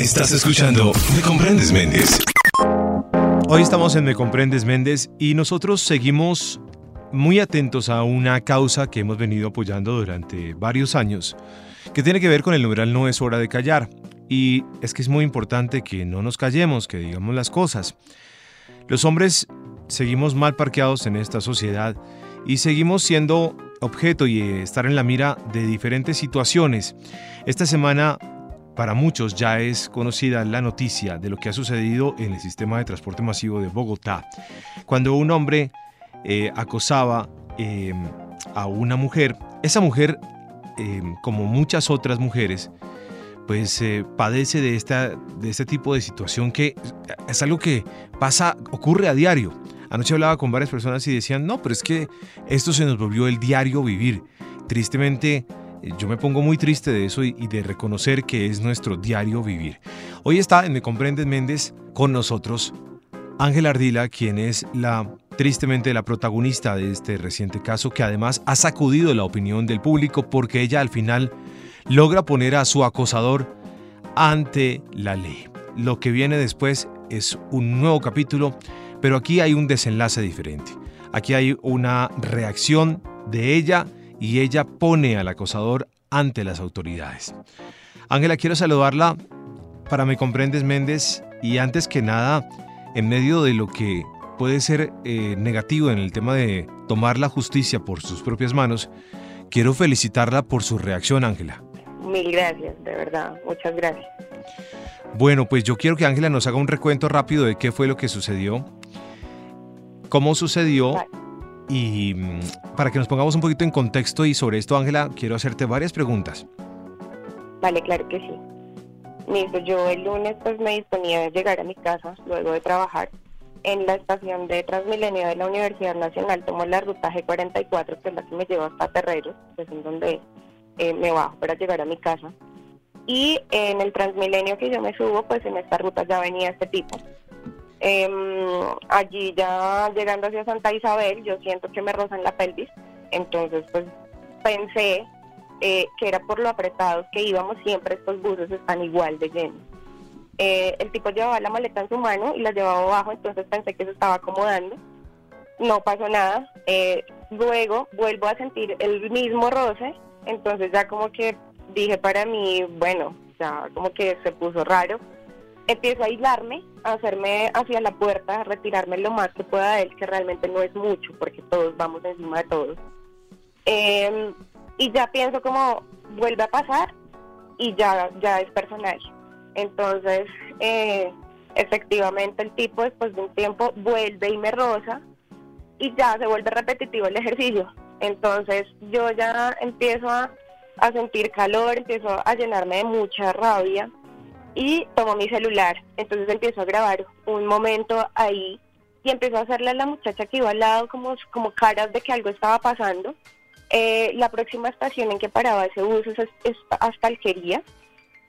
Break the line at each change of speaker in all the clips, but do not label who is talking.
Estás escuchando Me Comprendes Méndez.
Hoy estamos en Me Comprendes Méndez y nosotros seguimos muy atentos a una causa que hemos venido apoyando durante varios años, que tiene que ver con el numeral No es hora de callar. Y es que es muy importante que no nos callemos, que digamos las cosas. Los hombres seguimos mal parqueados en esta sociedad y seguimos siendo objeto y estar en la mira de diferentes situaciones. Esta semana para muchos ya es conocida la noticia de lo que ha sucedido en el sistema de transporte masivo de Bogotá, cuando un hombre eh, acosaba eh, a una mujer. Esa mujer, eh, como muchas otras mujeres, pues padece de, esta, de este tipo de situación que es algo que pasa, ocurre a diario. Anoche hablaba con varias personas y decían, no, pero es que esto se nos volvió el diario vivir. Tristemente, yo me pongo muy triste de eso y, de reconocer que es nuestro diario vivir. Hoy está en Me Comprendes Méndez con nosotros Ángela Ardila, quien es la tristemente la protagonista de este reciente caso que además ha sacudido la opinión del público porque ella al final logra poner a su acosador ante la ley. Lo que viene después es un nuevo capítulo, pero aquí hay un desenlace diferente. Aquí hay una reacción de ella y ella pone al acosador ante las autoridades. Ángela, quiero saludarla para Me Comprendes Méndez y antes que nada, en medio de lo que puede ser eh, negativo en el tema de tomar la justicia por sus propias manos, quiero felicitarla por su reacción, Ángela.
Mil gracias, de verdad, muchas gracias.
Bueno, pues yo quiero que Ángela nos haga un recuento rápido de qué fue lo que sucedió, cómo sucedió y mm, para que nos pongamos un poquito en contexto y sobre esto, Ángela, quiero hacerte varias preguntas.
Vale, claro que sí. Listo, yo el lunes pues me disponía de llegar a mi casa luego de trabajar. En la estación de Transmilenio de la Universidad Nacional tomo la ruta G44, que es la que me lleva hasta Terreros, que es en donde eh, me bajo para llegar a mi casa. Y en el Transmilenio que yo me subo, pues en esta ruta ya venía este tipo. Em, allí ya llegando hacia Santa Isabel, yo siento que me rozan la pelvis, entonces pues pensé eh, que era por lo apretados que íbamos, siempre estos buses están igual de llenos. Eh, el tipo llevaba la maleta en su mano y la llevaba abajo, entonces pensé que se estaba acomodando. No pasó nada. Eh, luego vuelvo a sentir el mismo roce, entonces ya como que dije para mí, bueno, ya como que se puso raro empiezo a aislarme, a hacerme hacia la puerta, a retirarme lo más que pueda de él, que realmente no es mucho, porque todos vamos encima de todos. Em, y ya pienso como vuelve a pasar y ya, ya es personal. Entonces, eh, efectivamente el tipo después de un tiempo vuelve y me roza y ya se vuelve repetitivo el ejercicio. Entonces yo ya empiezo a, a sentir calor, empiezo a llenarme de mucha rabia y tomo mi celular. Entonces empiezo a grabar un momento ahí y empiezo a hacerle a la muchacha que iba al lado como, como caras de que algo estaba pasando. Eh, la próxima estación en que paraba ese bus es, hasta Alquería.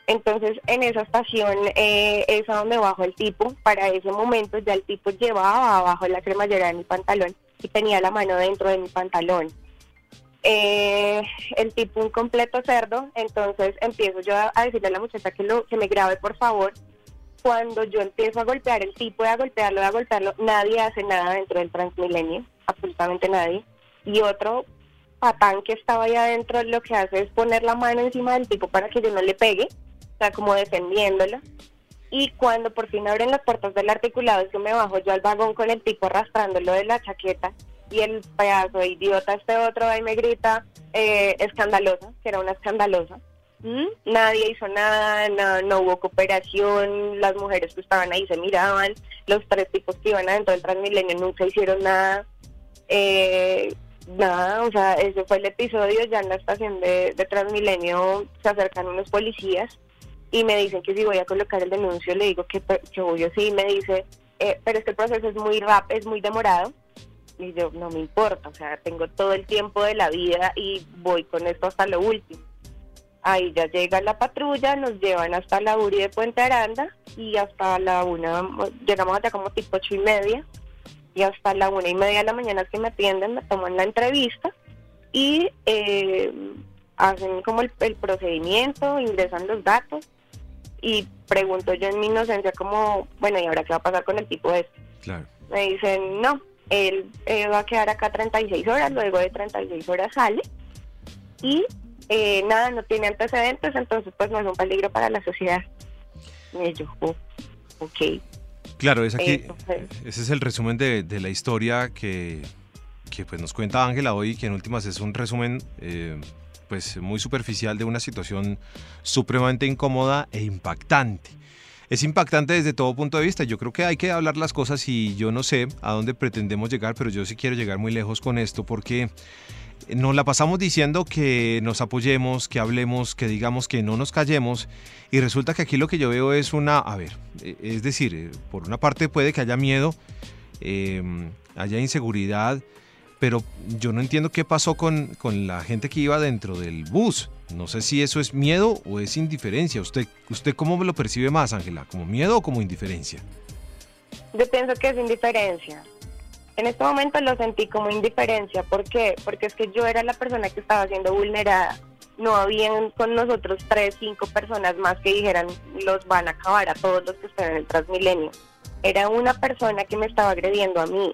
Entonces en esa estación eh, es a donde bajo el tipo. Para ese momento ya el tipo llevaba abajo la cremallera de mi pantalón y tenía la mano dentro de mi pantalón eh, el tipo un completo cerdo, entonces empiezo yo a, decirle a la muchacha que, lo, que me grabe por favor. Cuando yo empiezo a golpear el tipo, a golpearlo, a golpearlo, nadie hace nada dentro del Transmilenio, absolutamente nadie. Y otro patán que estaba ahí adentro lo que hace es poner la mano encima del tipo para que yo no le pegue, o sea, como defendiéndolo. Y cuando por fin abren las puertas del articulado, que me bajo yo al vagón con el tipo arrastrándolo de la chaqueta y el de idiota este otro ahí me grita eh, escandalosa, que era una escandalosa. ¿Mm? Nadie hizo nada, no, hubo cooperación, las mujeres que estaban ahí se miraban, los tres tipos que iban adentro del Transmilenio nunca hicieron nada. Eh, nada, o sea, ese fue el episodio, ya en la estación de, Transmilenio se acercan unos policías y me dicen que si voy a colocar el denuncio, le digo que, que obvio sí, me dice, eh, pero este proceso es muy rap, es muy demorado, y yo no me importa, o sea, tengo todo el tiempo de la vida y voy con esto hasta lo último. Ahí ya llega la patrulla, nos llevan hasta la URI de Puente Aranda y hasta la una, llegamos allá como tipo ocho y media y hasta la una y media de la mañana que me atienden, me toman la entrevista y eh, hacen como el, el procedimiento, ingresan los datos y pregunto yo en mi inocencia como, bueno, ¿y ahora qué va a pasar con el tipo este?
Claro.
Me dicen, no, él, va a quedar acá 36 horas, luego de 36 horas sale y eh, nada, no tiene antecedentes, entonces pues no es un peligro para la sociedad. Y yo, oh, ok.
Claro, es aquí, ese es el resumen de, de la historia que, que, pues nos cuenta Ángela hoy, que en últimas es un resumen eh, pues muy superficial de una situación supremamente incómoda e impactante. Es impactante desde todo punto de vista. Yo creo que hay que hablar las cosas y yo no sé a dónde pretendemos llegar, pero yo sí quiero llegar muy lejos con esto porque nos la pasamos diciendo que nos apoyemos, que hablemos, que digamos que no nos callemos y resulta que aquí lo que yo veo es una, a ver, e, es decir, eh, por una parte puede que haya miedo, em, haya inseguridad, pero yo no entiendo qué pasó con, con, la gente que iba dentro del bus. No sé si eso es miedo o es indiferencia. ¿Usted, usted cómo lo percibe más, Ángela? ¿Como miedo o como indiferencia?
Yo pienso que es indiferencia. En este momento lo sentí como indiferencia. ¿Por qué? Porque es que yo era la persona que estaba siendo vulnerada. No habían con nosotros tres, cinco personas más que dijeran los van a acabar a todos los que están en el Transmilenio. Era una persona que me estaba agrediendo a mí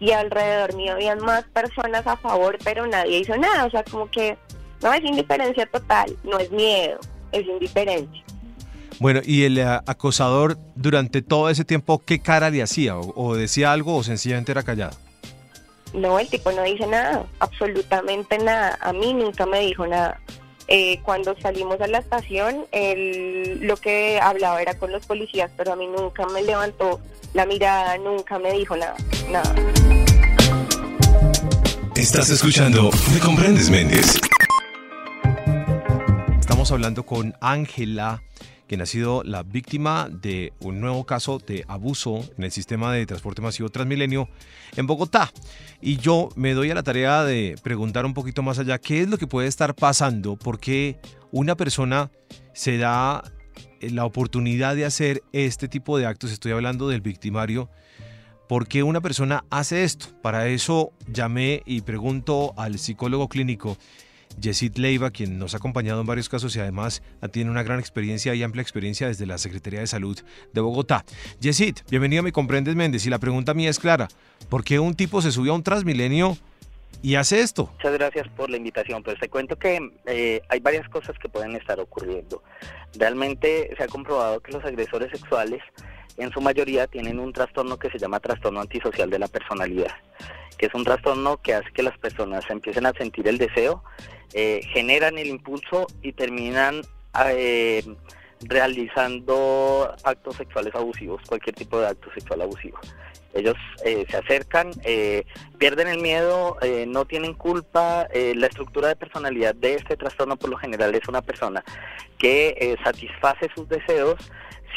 y alrededor mío habían más personas a favor, pero nadie hizo nada. O sea, como que no es indiferencia total, no es miedo, es indiferencia.
Bueno, ¿y el eh, acosador durante todo ese tiempo qué cara le hacía? ¿O, decía algo o sencillamente era callado?
No, el tipo no dice nada, absolutamente nada. A mí nunca me dijo nada. Eh, cuando salimos a la estación, él lo que hablaba era con los policías, pero a mí nunca me levantó la mirada, nunca me dijo nada, nada.
Estás escuchando Me Comprendes Méndez.
Estamos hablando con Ángela quien ha sido la víctima de un nuevo caso de abuso en el sistema de transporte masivo Transmilenio en Bogotá. Y yo me doy a la tarea de preguntar un poquito más allá qué es lo que puede estar pasando, porque una persona se da la oportunidad de hacer este tipo de actos, estoy hablando del victimario, ¿Por qué una persona hace esto? Para eso llamé y pregunto al psicólogo clínico Yesid Leiva, quien nos ha acompañado en varios casos y además tiene una gran experiencia y amplia experiencia desde la Secretaría de Salud de Bogotá. Yesid, bienvenido a Mi Comprendes Méndez y la pregunta mía es clara. ¿Por qué un tipo se subió a un Transmilenio y hace esto?
Muchas gracias por la invitación. Pues te cuento que eh, hay varias cosas que pueden estar ocurriendo. Realmente se ha comprobado que los agresores sexuales en su mayoría tienen un trastorno que se llama trastorno antisocial de la personalidad, que es un trastorno que hace que las personas empiecen a sentir el deseo eh, generan el impulso y terminan eh, realizando actos sexuales abusivos, cualquier tipo de acto sexual abusivo. Ellos eh, se acercan, pierden el miedo, no tienen culpa. la estructura de personalidad de este trastorno por lo general es una persona que satisface sus deseos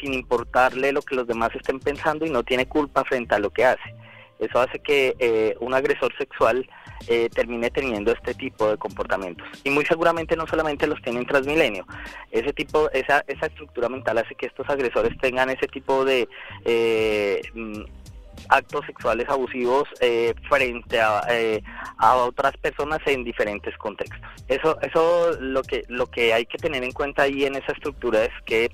sin importarle lo que los demás estén pensando y no tiene culpa frente a lo que hace. Eso hace que un agresor sexual eh, termine teniendo este tipo de comportamientos. Y muy seguramente no solamente los tienen Transmilenio, ese tipo, esa, esa estructura mental hace que estos agresores tengan ese tipo de eh, mm, actos sexuales abusivos eh, frente a, a, otras personas en diferentes contextos. Eso, eso lo que lo que hay que tener en cuenta ahí en esa estructura es que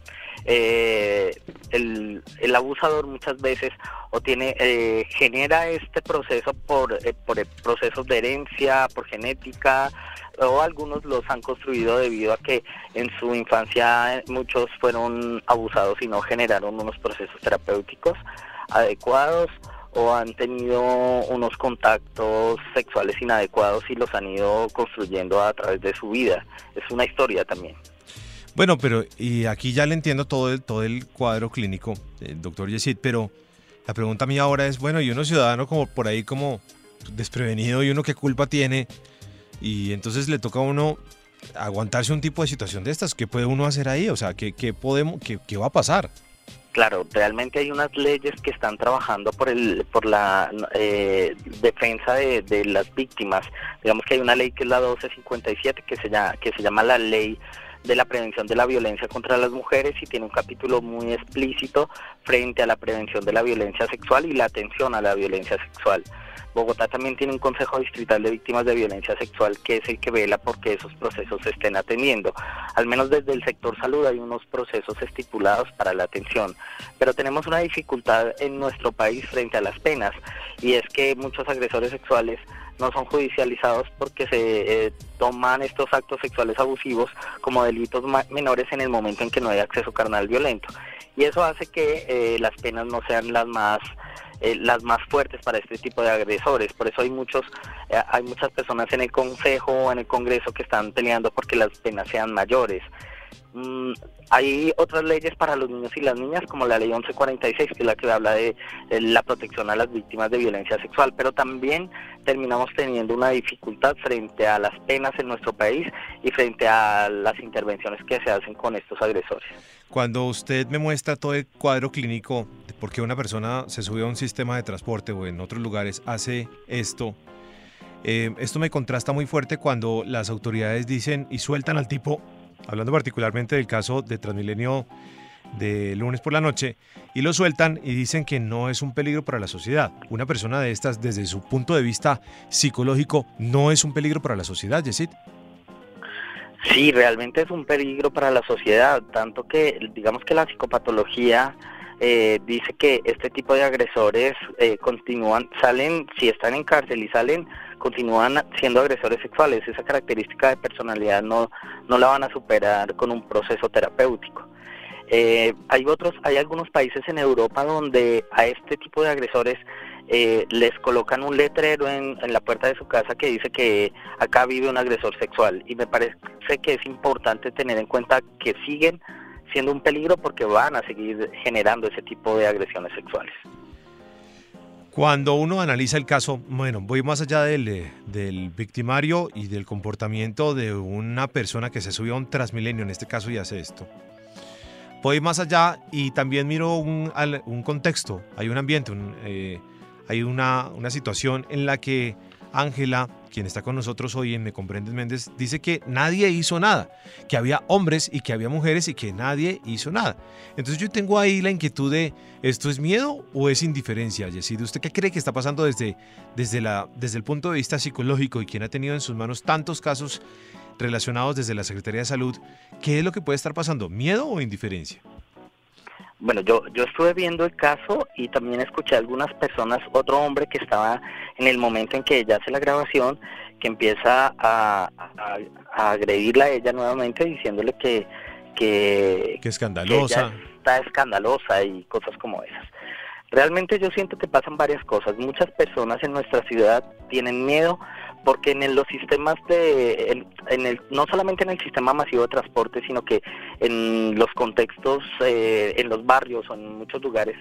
el, el abusador muchas veces o tiene eh, genera este proceso por, eh, por procesos de herencia, por genética, o algunos los han construido debido a que en su infancia muchos fueron abusados y no generaron unos procesos terapéuticos adecuados o han tenido unos contactos sexuales inadecuados y los han ido construyendo a través de su vida. Es una historia también.
Bueno, pero y aquí ya le entiendo todo el, todo el cuadro clínico, doctor Yesid, pero la pregunta mía ahora es, bueno, y uno ciudadano como por ahí como desprevenido y uno qué culpa tiene y entonces le toca a uno aguantarse un tipo de situación de estas, ¿qué puede uno hacer ahí? O sea, ¿qué, qué podemos, qué, qué va a pasar?
Claro, realmente hay unas leyes que están trabajando por el por la eh, defensa de, de, las víctimas. Digamos que hay una ley que es la 1257 que se llama, que se llama la ley de la prevención de la violencia contra las mujeres y tiene un capítulo muy explícito frente a la prevención de la violencia sexual y la atención a la violencia sexual. Bogotá también tiene un Consejo Distrital de Víctimas de Violencia Sexual que es el que vela porque esos procesos se estén atendiendo. Al menos desde el sector salud hay unos procesos estipulados para la atención, pero tenemos una dificultad en nuestro país frente a las penas y es que muchos agresores sexuales no son judicializados porque se eh, toman estos actos sexuales abusivos como delitos menores en el momento en que no hay acceso carnal violento. Y eso hace que eh, las penas no sean las más eh, las más fuertes para este tipo de agresores. Por eso hay muchos hay muchas personas en el Consejo o en el Congreso que están peleando porque las penas sean mayores. Mm, hay otras leyes para los niños y las niñas, como la ley 1146, que es la que habla de, la protección a las víctimas de violencia sexual, pero también terminamos teniendo una dificultad frente a las penas en nuestro país y frente a las intervenciones que se hacen con estos agresores.
Cuando usted me muestra todo el cuadro clínico de por qué una persona se sube a un sistema de transporte o en otros lugares hace esto, eh, esto me contrasta muy fuerte cuando las autoridades dicen y sueltan al tipo hablando particularmente del caso de Transmilenio de lunes por la noche, y lo sueltan y dicen que no es un peligro para la sociedad. Una persona de estas, desde su punto de vista psicológico, no es un peligro para la sociedad, Yesid.
Sí, realmente es un peligro para la sociedad, tanto que digamos que la psicopatología eh, dice que este tipo de agresores eh, continúan, salen, si están en cárcel y salen continúan siendo agresores sexuales. Esa característica de personalidad no, no la van a superar con un proceso terapéutico. Eh, hay otros, hay algunos países en Europa donde a este tipo de agresores eh, les colocan un letrero en, en, la puerta de su casa que dice que acá vive un agresor sexual y me parece que es importante tener en cuenta que siguen siendo un peligro porque van a seguir generando ese tipo de agresiones sexuales.
Cuando uno analiza el caso, bueno, voy más allá del, eh, del, victimario y del comportamiento de una persona que se subió a un transmilenio, en este caso, y hace esto. Voy más allá y también miro un, un contexto, hay un ambiente, eh, hay una, una situación en la que Ángela quien está con nosotros hoy en Me Comprendes Méndez, dice que nadie hizo nada, que había hombres y que había mujeres y que nadie hizo nada. Entonces yo tengo ahí la inquietud de, ¿esto es miedo o es indiferencia, Yesid? ¿Usted qué cree que está pasando desde, desde, la, desde el punto de vista psicológico y quien ha tenido en sus manos tantos casos relacionados desde la Secretaría de Salud? ¿Qué es lo que puede estar pasando? ¿Miedo o indiferencia?
Bueno, yo, yo estuve viendo el caso y también escuché a algunas personas, otro hombre que estaba en el momento en que ella hace la grabación, que empieza a, agredirla a ella nuevamente diciéndole que... Que,
que escandalosa.
está escandalosa y cosas como esas. Realmente yo siento que pasan varias cosas. Muchas personas en nuestra ciudad tienen miedo porque en los sistemas de, en, el, no solamente en el sistema masivo de transporte, sino que en los contextos, eh, en los barrios o en muchos lugares,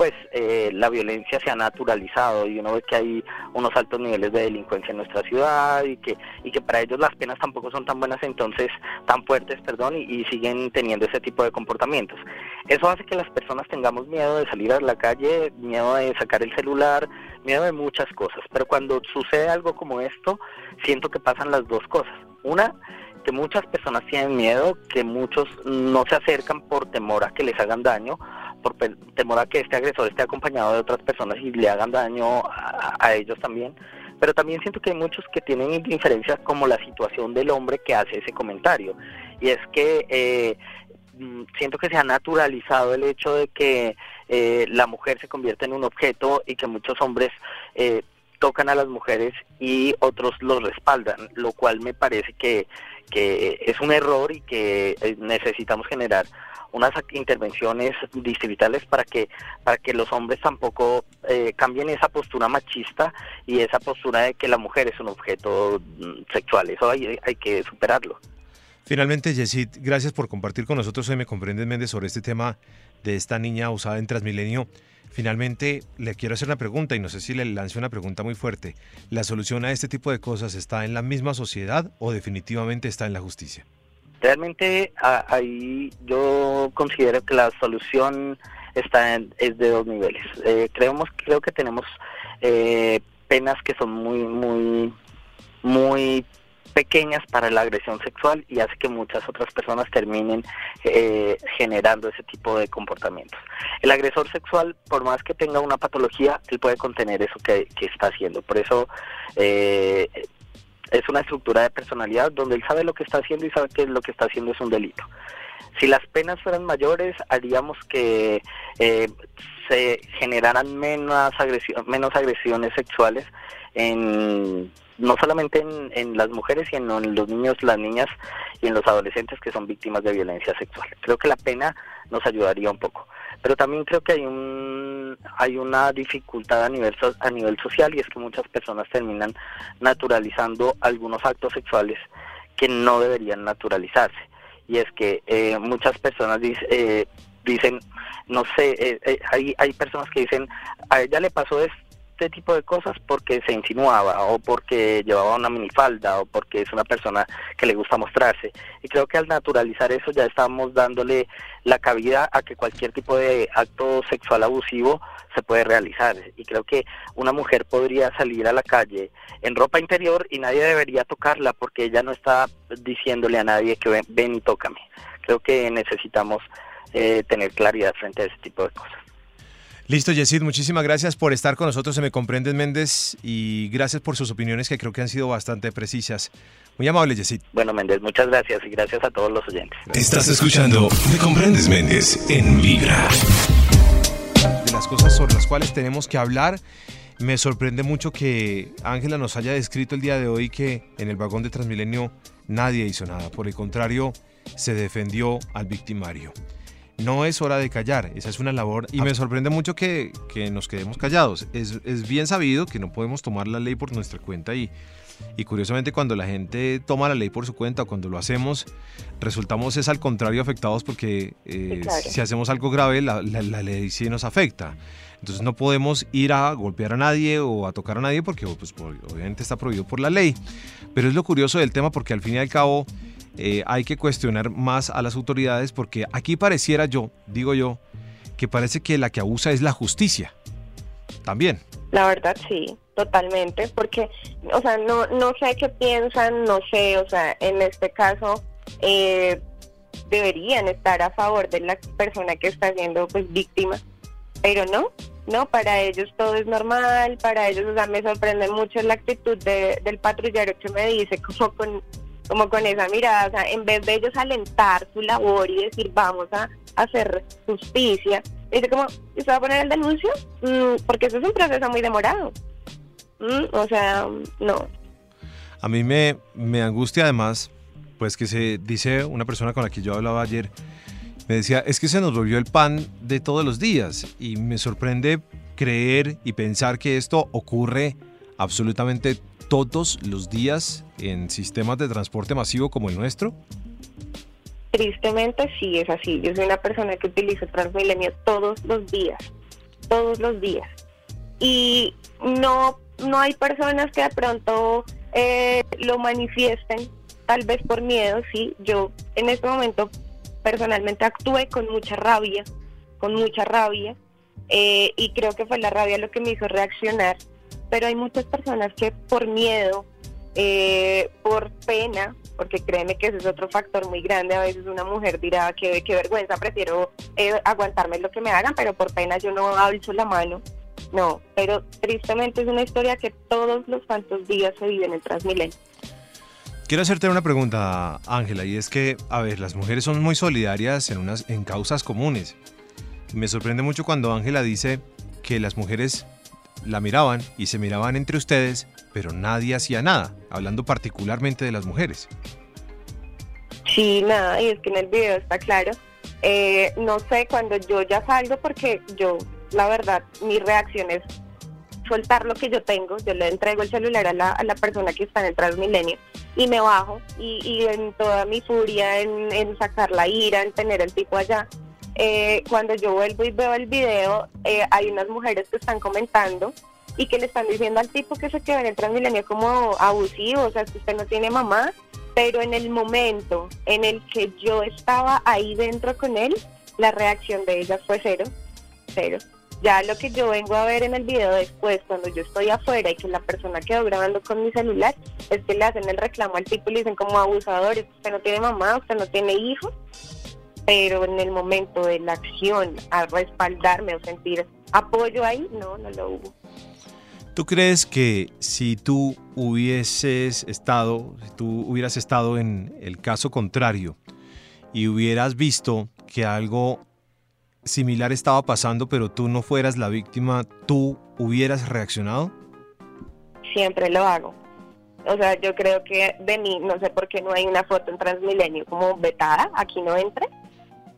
pues eh, la violencia se ha naturalizado y uno ve que hay unos altos niveles de delincuencia en nuestra ciudad y que y que para ellos las penas tampoco son tan buenas entonces tan fuertes perdón y, siguen teniendo ese tipo de comportamientos. Eso hace que las personas tengamos miedo de salir a la calle miedo de sacar el celular miedo de muchas cosas. Pero cuando sucede algo como esto siento que pasan las dos cosas. Una que muchas personas tienen miedo, que muchos no se acercan por temor a que les hagan daño, por temor a que este agresor esté acompañado de otras personas y le hagan daño a, ellos también. Pero también siento que hay muchos que tienen indiferencia como la situación del hombre que hace ese comentario. Y es que eh, mm, siento que se ha naturalizado el hecho de que eh, la mujer se convierte en un objeto y que muchos hombres eh, tocan a las mujeres y otros los respaldan, lo cual me parece que, que es un error y que necesitamos generar unas intervenciones distritales para que para que los hombres tampoco eh, cambien esa postura machista y esa postura de que la mujer es un objeto mm, sexual. Eso hay, hay que superarlo.
Finalmente, Yesid, gracias por compartir con nosotros hoy Me Comprendes Méndez sobre este tema de esta niña usada en Transmilenio. Finalmente, le quiero hacer una pregunta y no sé si le lance una pregunta muy fuerte. ¿La solución a este tipo de cosas está en la misma sociedad o definitivamente está en la justicia?
Realmente ahí yo considero que la solución está en, es de dos niveles. Eh, creemos, creo que tenemos eh, penas que son muy, muy, muy pequeñas para la agresión sexual y hace que muchas otras personas terminen eh, generando ese tipo de comportamientos. El agresor sexual, por más que tenga una patología, él puede contener eso que, está haciendo. Por eso eh, es una estructura de personalidad donde él sabe lo que está haciendo y sabe que lo que está haciendo es un delito. Si las penas fueran mayores, haríamos que eh, se generaran menos, menos agresiones sexuales en no solamente en, las mujeres, sino en los niños, las niñas y en los adolescentes que son víctimas de violencia sexual. Creo que la pena nos ayudaría un poco, pero también creo que hay un hay una dificultad a nivel a nivel social y es que muchas personas terminan naturalizando algunos actos sexuales que no deberían naturalizarse. Y es que eh, muchas personas eh, dicen no sé eh, hay hay personas que dicen a ella le pasó esto este tipo de cosas porque se insinuaba o porque llevaba una minifalda o porque es una persona que le gusta mostrarse. Y creo que al naturalizar eso ya estamos dándole la cabida a que cualquier tipo de acto sexual abusivo se puede realizar. Y creo que una mujer podría salir a la calle en ropa interior y nadie debería tocarla porque ella no está diciéndole a nadie que ven, ven y tócame. Creo que necesitamos eh, tener claridad frente a ese tipo de cosas.
Listo, Yesid, muchísimas gracias por estar con nosotros Se Me Comprendes Méndez y gracias por sus opiniones que creo que han sido bastante precisas. Muy amable, Yesid.
Bueno, Méndez, muchas gracias y gracias a todos los oyentes.
Estás escuchando Me Comprendes Méndez en Vibra.
De las cosas sobre las cuales tenemos que hablar, me sorprende mucho que Ángela nos haya descrito el día de hoy que en el vagón de Transmilenio nadie hizo nada. Por el contrario, se defendió al victimario no es hora de callar, esa es una labor y me sorprende mucho que, nos quedemos callados. Es, bien sabido que no podemos tomar la ley por nuestra cuenta y, y curiosamente cuando la gente toma la ley por su cuenta, cuando lo hacemos, resultamos es al contrario afectados porque eh, si hacemos algo grave, la, ley sí nos afecta. Entonces no podemos ir a golpear a nadie o a tocar a nadie porque pues, obviamente está prohibido por la ley. Pero es lo curioso del tema porque al fin y al cabo eh, hay que cuestionar más a las autoridades porque aquí pareciera yo, digo yo, que parece que la que abusa es la justicia. También.
La verdad sí, totalmente, porque, o sea, no, no sé qué piensan, no sé, o sea, en este caso eh, deberían estar a favor de la persona que está siendo pues víctima, pero no, no, para ellos todo es normal, para ellos, o sea, me sorprende mucho la actitud del patrullero que me dice como con como con esa mirada, o sea, en vez de ellos alentar su labor y decir vamos a hacer justicia, dice como, ¿usted va a poner el denuncio? Mm, porque eso es un proceso muy demorado. Mm, o sea, no.
A mí me, me angustia además, pues que se dice una persona con la que yo hablaba ayer, me decía, es que se nos volvió el pan de todos los días y me sorprende creer y pensar que esto ocurre absolutamente todos los días en sistemas de transporte masivo como el nuestro?
Tristemente sí es así. Yo soy una persona que utiliza Transmilenio todos los días, todos los días. Y no, no hay personas que de pronto eh, lo manifiesten, tal vez por miedo, sí. Yo en este momento personalmente actué con mucha rabia, con mucha rabia, eh, y creo que fue la rabia lo que me hizo reaccionar pero hay muchas personas que por miedo, eh, por pena, porque créeme que ese es otro factor muy grande, a veces una mujer dirá que qué vergüenza, prefiero eh, aguantarme lo que me hagan, pero por pena yo no alzo la mano. No, pero tristemente es una historia que todos los santos días se viven en Transmilenio.
Quiero hacerte una pregunta, Ángela, y es que, a ver, las mujeres son muy solidarias en, unas, en causas comunes. Me sorprende mucho cuando Ángela dice que las mujeres la miraban y se miraban entre ustedes, pero nadie hacía nada, hablando particularmente de las mujeres.
Sí, nada, y es que en el video está claro. Eh, no sé, cuando yo ya salgo, porque yo, la verdad, mi reacción es soltar lo que yo tengo, yo le entrego el celular a la, persona que está en el Transmilenio y me bajo y, y en toda mi furia, en, en sacar la ira, en tener el tipo allá, eh, cuando yo vuelvo y veo el video, eh, hay unas mujeres que están comentando y que le están diciendo al tipo que se quedó en el Transmilenio como abusivo, o sea, que usted no tiene mamá, pero en el momento en el que yo estaba ahí dentro con él, la reacción de ella fue cero, cero. Ya lo que yo vengo a ver en el video después, cuando yo estoy afuera y que la persona quedó grabando con mi celular, es que le hacen el reclamo al tipo y le dicen como abusadores, usted no tiene mamá, usted no tiene hijos, pero en el momento de la acción, a respaldarme o sentir apoyo ahí, no, no lo hubo.
¿Tú crees que si tú hubieses estado, si tú hubieras estado en el caso contrario y hubieras visto que algo similar estaba pasando, pero tú no fueras la víctima, ¿tú hubieras reaccionado?
Siempre lo hago. O sea, yo creo que de mí, no sé por qué no hay una foto en Transmilenio como vetada, aquí no entre,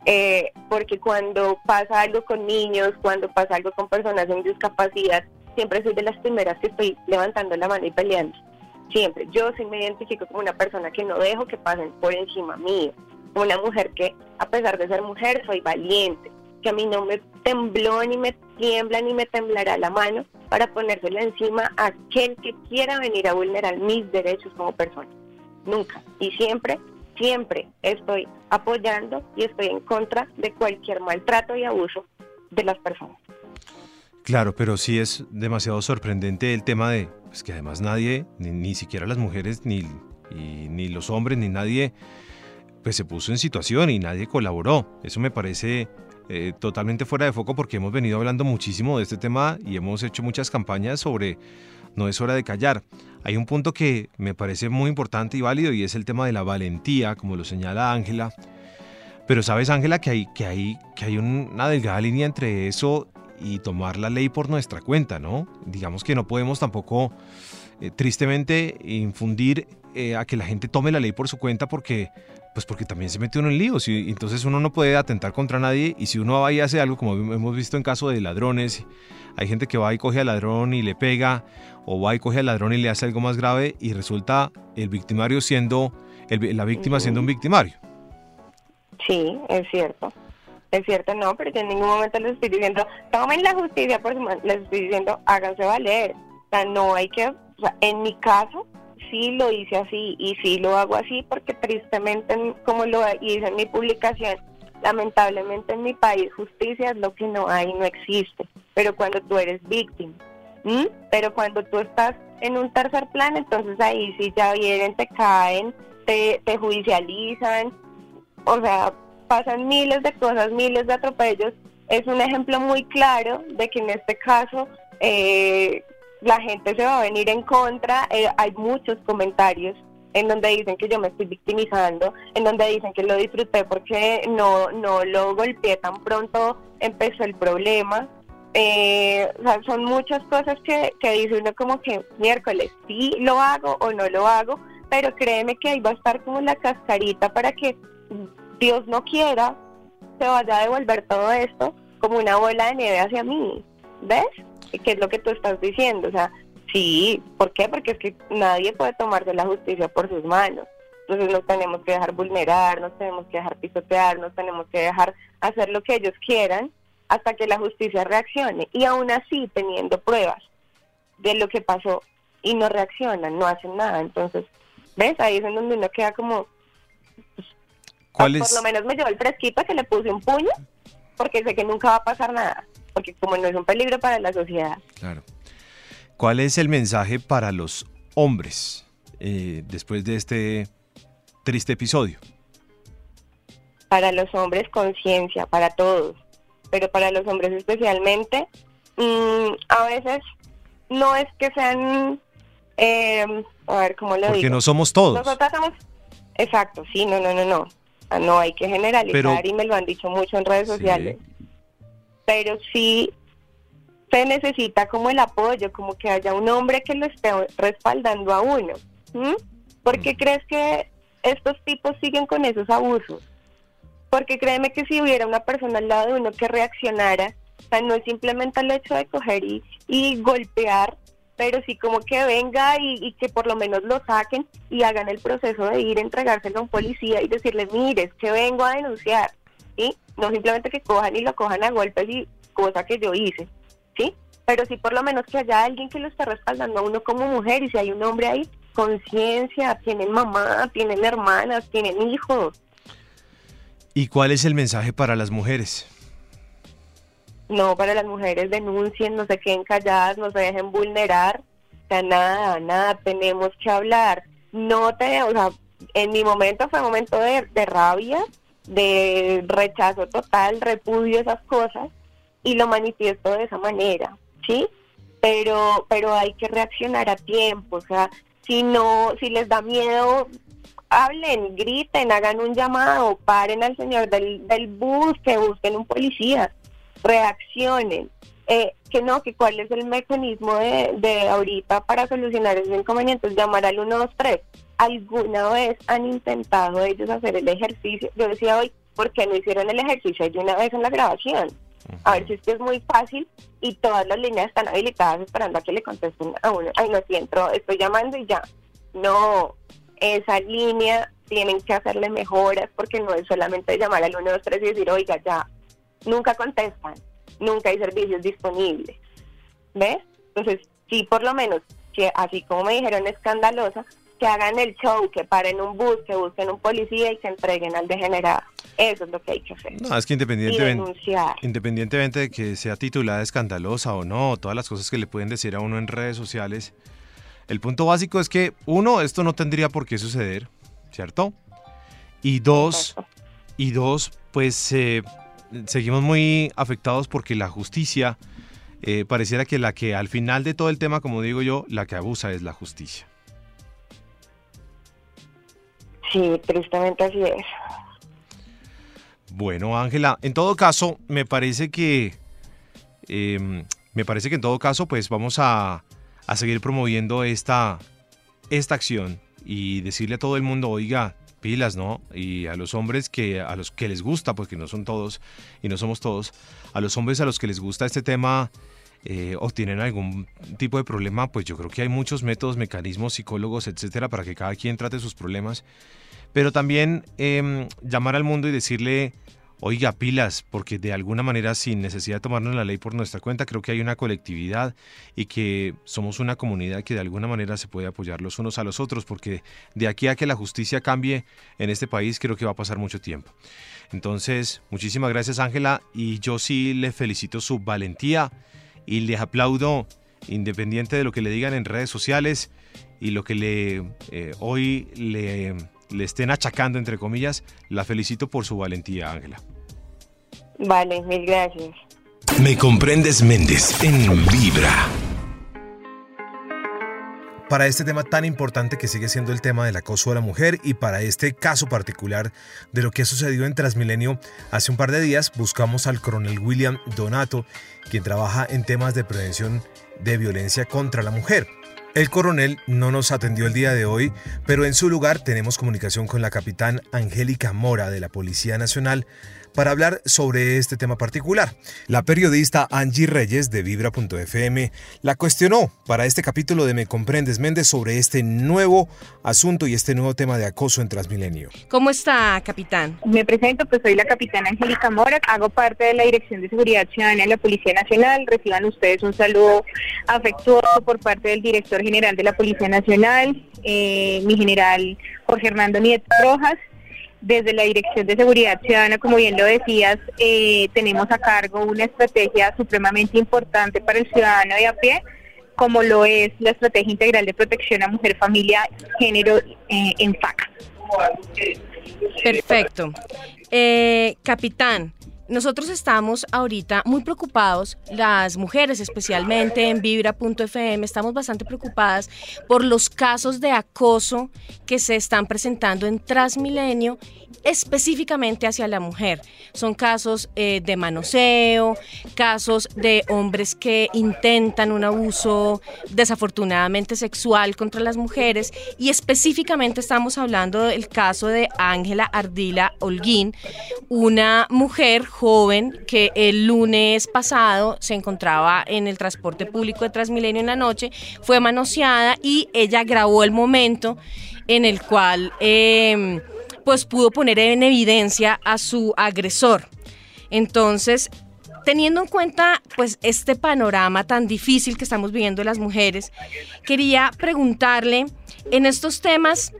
eh, porque cuando pasa algo con niños, cuando pasa algo con personas en discapacidad, siempre soy de las primeras que estoy levantando la mano y peleando. Siempre. Yo sí me identifico como una persona que no dejo que pasen por encima mío. Una mujer que, a pesar de ser mujer, soy valiente. Que a mí no me tembló, ni me tiembla, ni me temblará la mano para ponérsela encima a aquel que quiera venir a vulnerar mis derechos como persona. Nunca. Y siempre siempre estoy apoyando y estoy en contra de cualquier maltrato y abuso de las personas.
Claro, pero sí es demasiado sorprendente el tema de pues, que además nadie, ni, siquiera las mujeres, ni, ni los hombres, ni nadie, pues se puso en situación y nadie colaboró. Eso me parece eh, totalmente fuera de foco porque hemos venido hablando muchísimo de este tema y hemos hecho muchas campañas sobre no es hora de callar. Hay un punto que me parece muy importante y válido y es el tema de la valentía, como lo señala Ángela. Pero sabes, Ángela, que hay, que, hay, que hay una delgada línea entre eso y tomar la ley por nuestra cuenta, ¿no? Digamos que no podemos tampoco, eh, tristemente, infundir eh, a que la gente tome la ley por su cuenta porque, pues porque también se mete uno en líos y entonces uno no puede atentar contra nadie y si uno va y hace algo, como hemos visto en caso de ladrones, hay gente que va y coge al ladrón y le pega o va y coge al ladrón y le hace algo más grave y resulta el victimario siendo, la víctima siendo un victimario.
Sí, es cierto. Es cierto, no, pero yo en ningún momento les estoy diciendo, tomen la justicia por su mano, les estoy diciendo, háganse valer. O sea, no hay que, o sea, en mi caso, sí lo hice así y sí lo hago así porque tristemente, como lo hice en mi publicación, lamentablemente en mi país justicia es lo que no hay, no existe. Pero cuando tú eres víctima, pero cuando tú estás en un tercer plano, entonces ahí sí ya vienen, te caen, te, te judicializan, o sea, pasan miles de cosas, miles de atropellos. Es un ejemplo muy claro de que en este caso eh, la gente se va a venir en contra. Eh, hay muchos comentarios en donde dicen que yo me estoy victimizando, en donde dicen que lo disfruté porque no, no lo golpeé tan pronto empezó el problema. Eh, o sea, son muchas cosas que, que dice uno como que miércoles, sí lo hago o no lo hago, pero créeme que ahí va a estar como la cascarita para que Dios no quiera se vaya a devolver todo esto como una bola de nieve hacia mí. ¿Ves? ¿Qué es lo que tú estás diciendo? O sea, sí, ¿por qué? Porque es que nadie puede tomarse la justicia por sus manos. Entonces nos tenemos que dejar vulnerar, nos tenemos que dejar pisotear, nos tenemos que dejar hacer lo que ellos quieran hasta que la justicia reaccione. Y aún así, teniendo pruebas de lo que pasó y no reaccionan, no hacen nada. Entonces, ¿ves? Ahí es en donde uno queda como... Pues, ¿Cuál Por lo menos me llevó el fresquito que le puse un puño, porque sé que nunca va a pasar nada, porque como no es un peligro para la sociedad.
Claro. ¿Cuál es el mensaje para los hombres eh, después de este triste episodio?
Para los hombres, conciencia, para todos pero para los hombres especialmente, mm, a veces no es que sean, eh, a ver cómo lo digo.
Porque no somos todos.
Nosotros somos, exacto, sí, no, no, no, no. No hay que generalizar y me lo han dicho mucho en redes sociales. Pero sí se necesita como el apoyo, como que haya un hombre que lo esté respaldando a uno. ¿Por qué mm. crees que estos tipos siguen con esos abusos? Porque créeme que si hubiera una persona al lado de uno que reaccionara, o sea, no es simplemente el hecho de coger y, golpear, pero sí como que venga y, que por lo menos lo saquen y hagan el proceso de ir a entregárselo a un policía y decirle, mire, que vengo a denunciar, ¿sí? No simplemente que cojan y lo cojan a golpes y cosa que yo hice, ¿sí? Pero sí por lo menos que haya alguien que lo esté respaldando a uno como mujer y si hay un hombre ahí, conciencia, tienen mamá, tienen hermanas, tienen hijos,
¿Y cuál es el mensaje para las mujeres?
no para las mujeres denuncien, no se queden calladas, no se dejen vulnerar, o sea, nada, nada, tenemos que hablar. No te, o sea, en mi momento fue un momento de, de rabia, de rechazo total, repudio esas cosas y lo manifiesto de esa manera, ¿sí? Pero, pero hay que reaccionar a tiempo, o sea, si no, si les da miedo, hablen, griten, hagan un llamado, paren al señor del, del bus, que busquen un policía, reaccionen. Eh, que no, que cuál es el mecanismo de, de ahorita para solucionar esos inconvenientes, llamar al 123. ¿Alguna vez han intentado ellos hacer el ejercicio? Yo decía hoy, ¿por qué no hicieron el ejercicio de una vez en la grabación? A ver si es que es muy fácil y todas las líneas están habilitadas esperando a que le contesten a uno. Ay, no, si entro, estoy llamando y ya. No, esa línea tienen que hacerle mejoras porque no es solamente llamar al 123 y decir, oiga, ya, nunca contestan, nunca hay servicios disponibles. ¿Ves? Entonces, sí, por lo menos, que así como me dijeron escandalosa, que hagan el show, que paren un bus, que busquen un policía y que entreguen al degenerado. Eso es lo que hay que hacer.
No, es que independientemente, independientemente de que sea titulada escandalosa o no, todas las cosas que le pueden decir a uno en redes sociales, el punto básico es que, uno, esto no tendría por qué suceder, ¿cierto? Y dos, y dos, pues eh, seguimos muy afectados porque la justicia eh, pareciera que la que al final de todo el tema, como digo yo, la que abusa es la justicia.
Sí, tristemente así es.
Bueno, Ángela, en todo caso, me parece que em, me parece que en todo caso, pues vamos a, a seguir promoviendo esta, esta acción y decirle a todo el mundo, oiga, pilas, ¿no? Y a los hombres que a los que les gusta, porque no son todos y no somos todos, a los hombres a los que les gusta este tema eh, o tienen algún tipo de problema, pues yo creo que hay muchos métodos, mecanismos, psicólogos, etcétera, para que cada quien trate sus problemas. Pero también em, llamar al mundo y decirle, oiga, pilas, porque de alguna manera sin necesidad de tomarnos la ley por nuestra cuenta, creo que hay una colectividad y que somos una comunidad que de alguna manera se puede apoyar los unos a los otros, porque de aquí a que la justicia cambie en este país creo que va a pasar mucho tiempo. Entonces, muchísimas gracias Ángela y yo sí le felicito su valentía y les aplaudo independiente de lo que le digan en redes sociales y lo que le eh, hoy le, le estén achacando entre comillas, la felicito por su valentía, Ángela.
Vale, mil gracias.
Me comprendes Méndez en Vibra.
Para este tema tan importante que sigue siendo el tema del acoso a la mujer y para este caso particular de lo que ha sucedido en Transmilenio, hace un par de días buscamos al coronel William Donato, quien trabaja en temas de prevención de violencia contra la mujer. El coronel no nos atendió el día de hoy, pero en su lugar tenemos comunicación con la capitán Angélica Mora de la Policía Nacional para hablar sobre este tema particular. La periodista Angie Reyes de Vibra.fm la cuestionó para este capítulo de Me Comprendes Méndez sobre este nuevo asunto y este nuevo tema de acoso en Transmilenio.
¿Cómo está, capitán?
Me presento, pues soy la capitana Angélica Mora, hago parte de la Dirección de Seguridad Ciudadana de la Policía Nacional. Reciban ustedes un saludo afectuoso por parte del director general de la Policía Nacional, eh, mi general Jorge Hernando Nieto Rojas desde la Dirección de Seguridad Ciudadana, como bien lo decías, eh, tenemos a cargo una estrategia supremamente importante para el ciudadano de a pie, como lo es la Estrategia Integral de Protección a Mujer, Familia, Género eh, en FACA.
Perfecto. Eh, capitán, nosotros estamos ahorita muy preocupados, las mujeres especialmente en vibra.fm, estamos bastante preocupadas por los casos de acoso que se están presentando en Transmilenio específicamente hacia la mujer. Son casos eh, de manoseo, casos de hombres que intentan un abuso desafortunadamente sexual contra las mujeres y específicamente estamos hablando del caso de Ángela Ardila Holguín, una mujer joven que el lunes pasado se encontraba en el transporte público de Transmilenio en la noche, fue manoseada y ella grabó el momento en el cual... Eh, pues pudo poner en evidencia a su agresor. Entonces, teniendo en cuenta pues este panorama tan difícil que estamos viviendo las mujeres, quería preguntarle en estos temas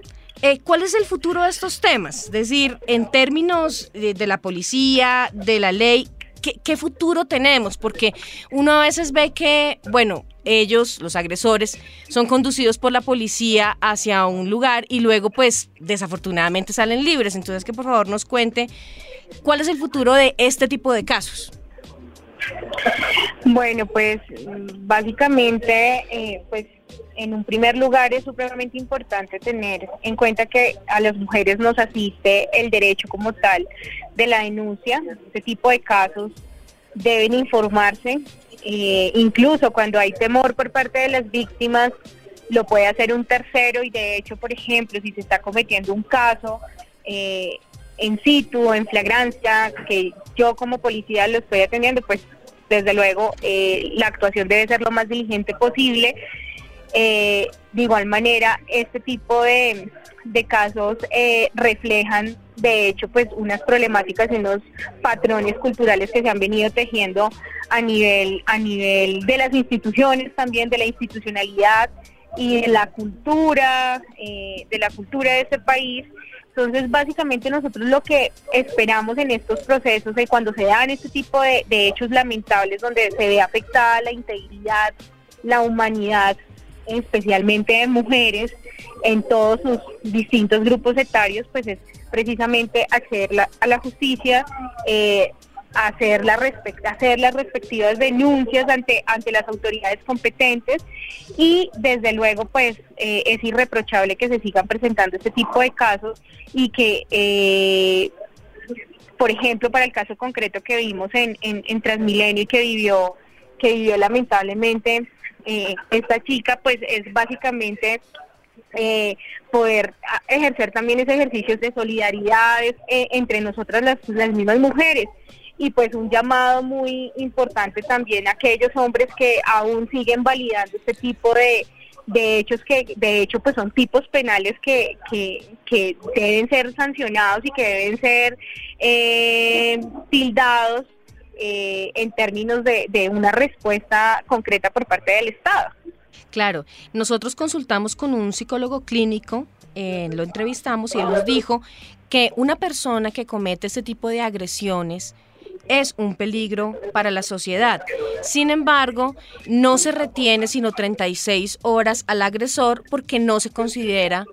eh, ¿Cuál es el futuro de estos temas? Es decir, en términos de, la policía, de la ley, ¿qué, futuro tenemos? Porque uno a veces ve que, bueno, ellos, los agresores, son conducidos por la policía hacia un lugar y luego pues desafortunadamente salen libres. Entonces que por favor nos cuente cuál es el futuro de este tipo de casos.
Bueno, pues básicamente, eh, pues en un primer lugar es supremamente importante tener en cuenta que a las mujeres nos asiste el derecho como tal de la denuncia. Este tipo de casos deben informarse, eh, incluso cuando hay temor por parte de las víctimas, lo puede hacer un tercero y de hecho, por ejemplo, si se está cometiendo un caso eh, en situ, en flagrancia, que yo como policía lo estoy atendiendo, pues desde luego eh, la actuación debe ser lo más diligente posible eh, de igual manera, este tipo de, casos eh, reflejan, de hecho, pues unas problemáticas y unos patrones culturales que se han venido tejiendo a nivel, a nivel de las instituciones, también de la institucionalidad y de la cultura, eh, de la cultura de este país. Entonces, básicamente nosotros lo que esperamos en estos procesos de cuando se dan este tipo de, de hechos lamentables donde se ve afectada la integridad, la humanidad especialmente de mujeres en todos sus distintos grupos etarios, pues es precisamente acceder a la justicia, eh, hacer, la hacer las respectivas denuncias ante, ante las autoridades competentes y desde luego pues eh, es irreprochable que se sigan presentando este tipo de casos y que eh, por ejemplo para el caso concreto que vimos en, en, en Transmilenio y que vivió que vivió lamentablemente eh, esta chica pues es básicamente eh, poder ejercer también ese ejercicio de solidaridad eh, entre nosotras las, las mismas mujeres. Y pues un llamado muy importante también a aquellos hombres que aún siguen validando este tipo de, de hechos que de hecho pues son tipos penales que, que, que deben ser sancionados y que deben ser eh, tildados eh, en términos de, una respuesta concreta por parte del Estado.
Claro, nosotros consultamos con un psicólogo clínico, eh, lo entrevistamos y él nos dijo que una persona que comete este tipo de agresiones es un peligro para la sociedad. Sin embargo, no se retiene sino 36 horas al agresor porque no se considera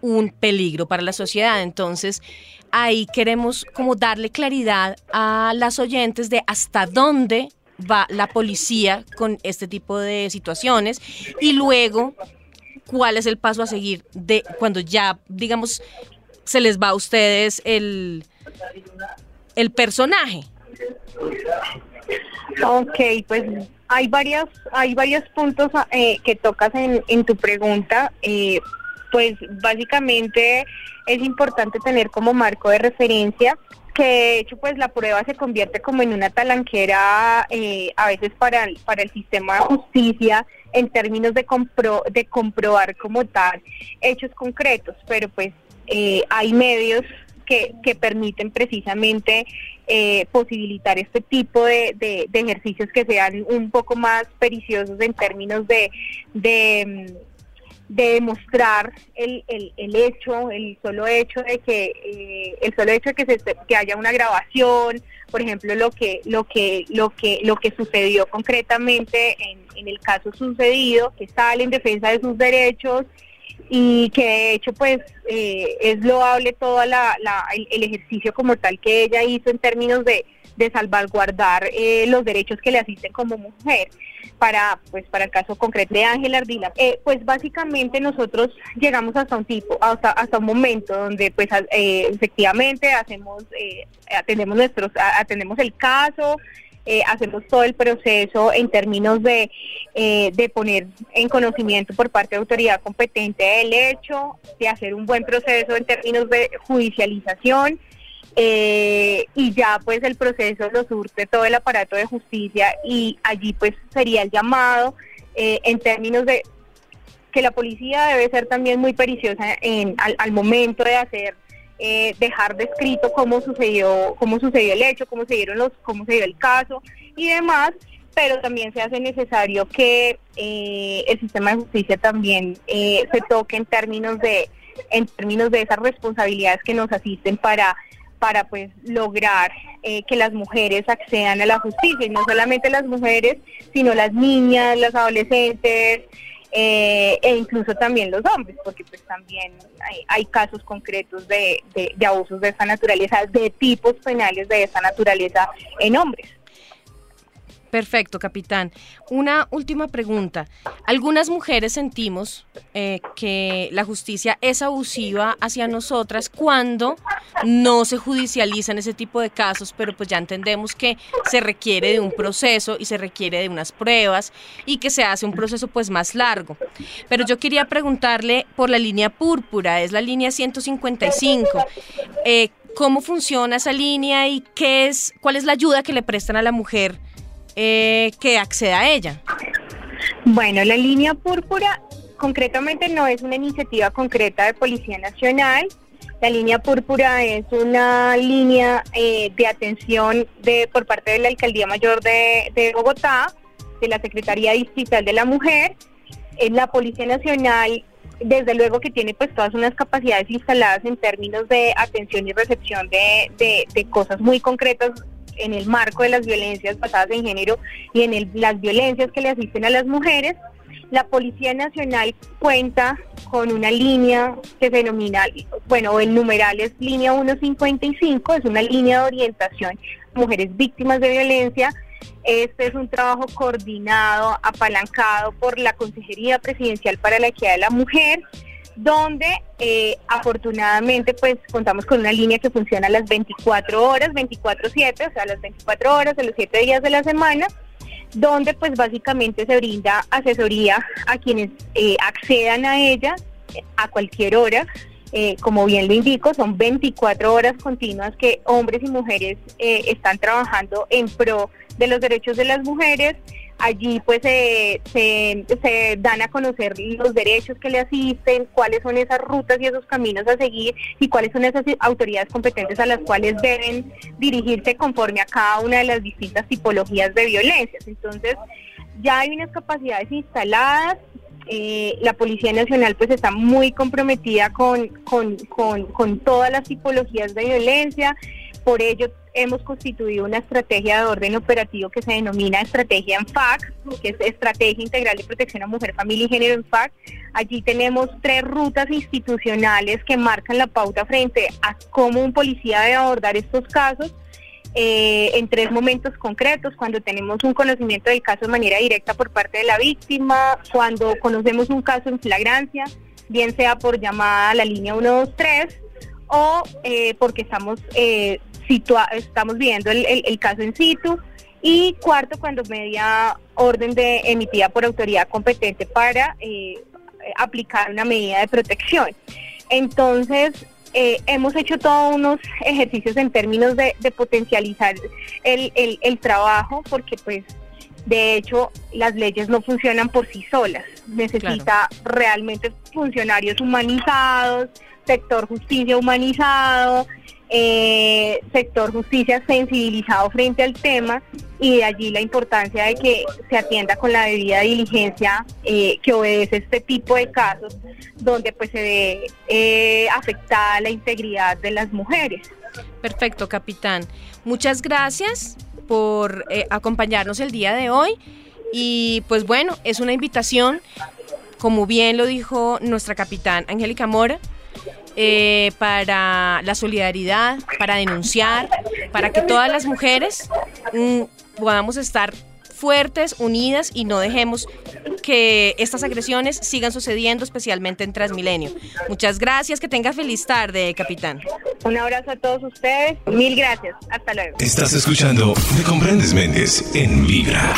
un peligro para la sociedad. Entonces, ahí queremos como darle claridad a las oyentes de hasta dónde va la policía con este tipo de situaciones y luego cuál es el paso a seguir de cuando ya, digamos, se les va a ustedes el, el personaje.
Ok, pues hay varias, hay varios puntos eh, que tocas en, en tu pregunta. Eh, pues básicamente es importante tener como marco de referencia que de hecho pues la prueba se convierte como en una talanquera eh, a veces para el, para el sistema de justicia en términos de, compro, de comprobar como tal hechos concretos, pero pues eh, hay medios que, que permiten precisamente eh, posibilitar este tipo de, de, ejercicios que sean un poco más periciosos en términos de, de de demostrar el, el, el, hecho, el solo hecho de que eh, el solo hecho de que, se, que haya una grabación, por ejemplo, lo que lo que lo que lo que sucedió concretamente en, en el caso sucedido, que sale en defensa de sus derechos y que de hecho pues eh, es loable todo la, la, el, ejercicio como tal que ella hizo en términos de, de salvaguardar eh, los derechos que le asisten como mujer para pues para el caso concreto de Ángela Ardila eh, pues básicamente nosotros llegamos hasta un tipo hasta hasta un momento donde pues efectivamente hacemos atendemos nuestros atendemos el caso eh, hacemos todo el proceso en términos de, eh, de poner en conocimiento por parte de autoridad competente el hecho, de hacer un buen proceso en términos de judicialización. Eh, y ya pues el proceso lo surte todo el aparato de justicia y allí pues sería el llamado en términos de que la policía debe ser también muy periciosa en, al momento de hacer eh, dejar descrito cómo sucedió, cómo sucedió el hecho, cómo se dieron los, cómo se dio el caso y demás, pero también se hace necesario que eh, el sistema de justicia también eh, se toque en términos de en términos de esas responsabilidades que nos asisten para para pues lograr eh, que las mujeres accedan a la justicia y no solamente las mujeres sino las niñas, las adolescentes eh, e incluso también los hombres porque pues también hay, casos concretos de, de abusos de esa naturaleza, de tipos penales de esa naturaleza en hombres.
Perfecto, capitán. Una última pregunta. Algunas mujeres sentimos eh, que la justicia es abusiva hacia nosotras cuando no se judicializan ese tipo de casos, pero pues ya entendemos que se requiere de un proceso y se requiere de unas pruebas y que se hace un proceso pues más largo. Pero yo quería preguntarle por la línea púrpura, es la línea 155. Eh, ¿Cómo funciona esa línea y qué es, cuál es la ayuda que le prestan a la mujer? Eh, que acceda a ella?
Bueno, la línea púrpura concretamente no es una iniciativa concreta de Policía Nacional. La línea púrpura es una línea eh, de atención de por parte de la Alcaldía Mayor de, Bogotá, de la Secretaría Distrital de la Mujer. En la Policía Nacional desde luego que tiene pues todas unas capacidades instaladas en términos de atención y recepción de cosas muy concretas en el marco de las violencias basadas en género y en las violencias que le asisten a las mujeres. La Policía Nacional cuenta con una línea que se denomina, bueno, el numeral es línea 155, es una línea de orientación mujeres víctimas de violencia. Este es un trabajo coordinado, apalancado por la Consejería Presidencial para la Equidad de la Mujer donde eh, afortunadamente pues contamos con una línea que funciona las 24 horas, 24/7, o sea, las 24 horas de los 7 días de la semana, donde pues básicamente se brinda asesoría a quienes eh, accedan a ella a cualquier hora. Eh, como bien lo indico, son 24 horas continuas que hombres y mujeres están trabajando en pro de los derechos de las mujeres, Allí pues se, se, dan a conocer los derechos que le asisten, cuáles son esas rutas y esos caminos a seguir y cuáles son esas autoridades competentes a las cuales deben dirigirse conforme a cada una de las distintas tipologías de violencias. Entonces ya hay unas capacidades instaladas, eh, la Policía Nacional pues está muy comprometida con, con, con, con todas las tipologías de violencia, por ello hemos constituido una estrategia de orden operativo que se denomina estrategia ENFAC, que es Estrategia Integral de Protección a Mujer, Familia y Género ENFAC. Allí tenemos tres rutas institucionales que marcan la pauta frente a cómo un policía debe abordar estos casos. Eh, en tres momentos concretos, cuando tenemos un conocimiento del caso de manera directa por parte de la víctima, cuando conocemos un caso en flagrancia, bien sea por llamada a la línea 123 o eh, porque estamos eh, estamos viendo el, el, caso en situ. Y cuarto, cuando media orden de emitida por autoridad competente para eh, aplicar una medida de protección. Entonces, eh, hemos hecho todos unos ejercicios en términos de, potencializar el, el, trabajo, porque pues de hecho las leyes no funcionan por sí solas. Necesita realmente funcionarios humanizados, sector justicia humanizado, eh, sector justicia sensibilizado frente al tema y de allí la importancia de que se atienda con la debida diligencia eh, que obedece este tipo de casos donde pues se ve eh, afectada la integridad de las mujeres.
Perfecto, capitán. Muchas gracias por acompañarnos el día de hoy y pues bueno, es una invitación, como bien lo dijo nuestra capitán Angélica Mora, eh, para la solidaridad, para denunciar, para que todas las mujeres mm, podamos estar fuertes, unidas y no dejemos que estas agresiones sigan sucediendo, especialmente en Transmilenio. Muchas gracias, que tenga feliz tarde, capitán.
Un abrazo a todos ustedes, mil gracias, hasta luego.
Estás escuchando Me Comprendes Méndez en Vibra.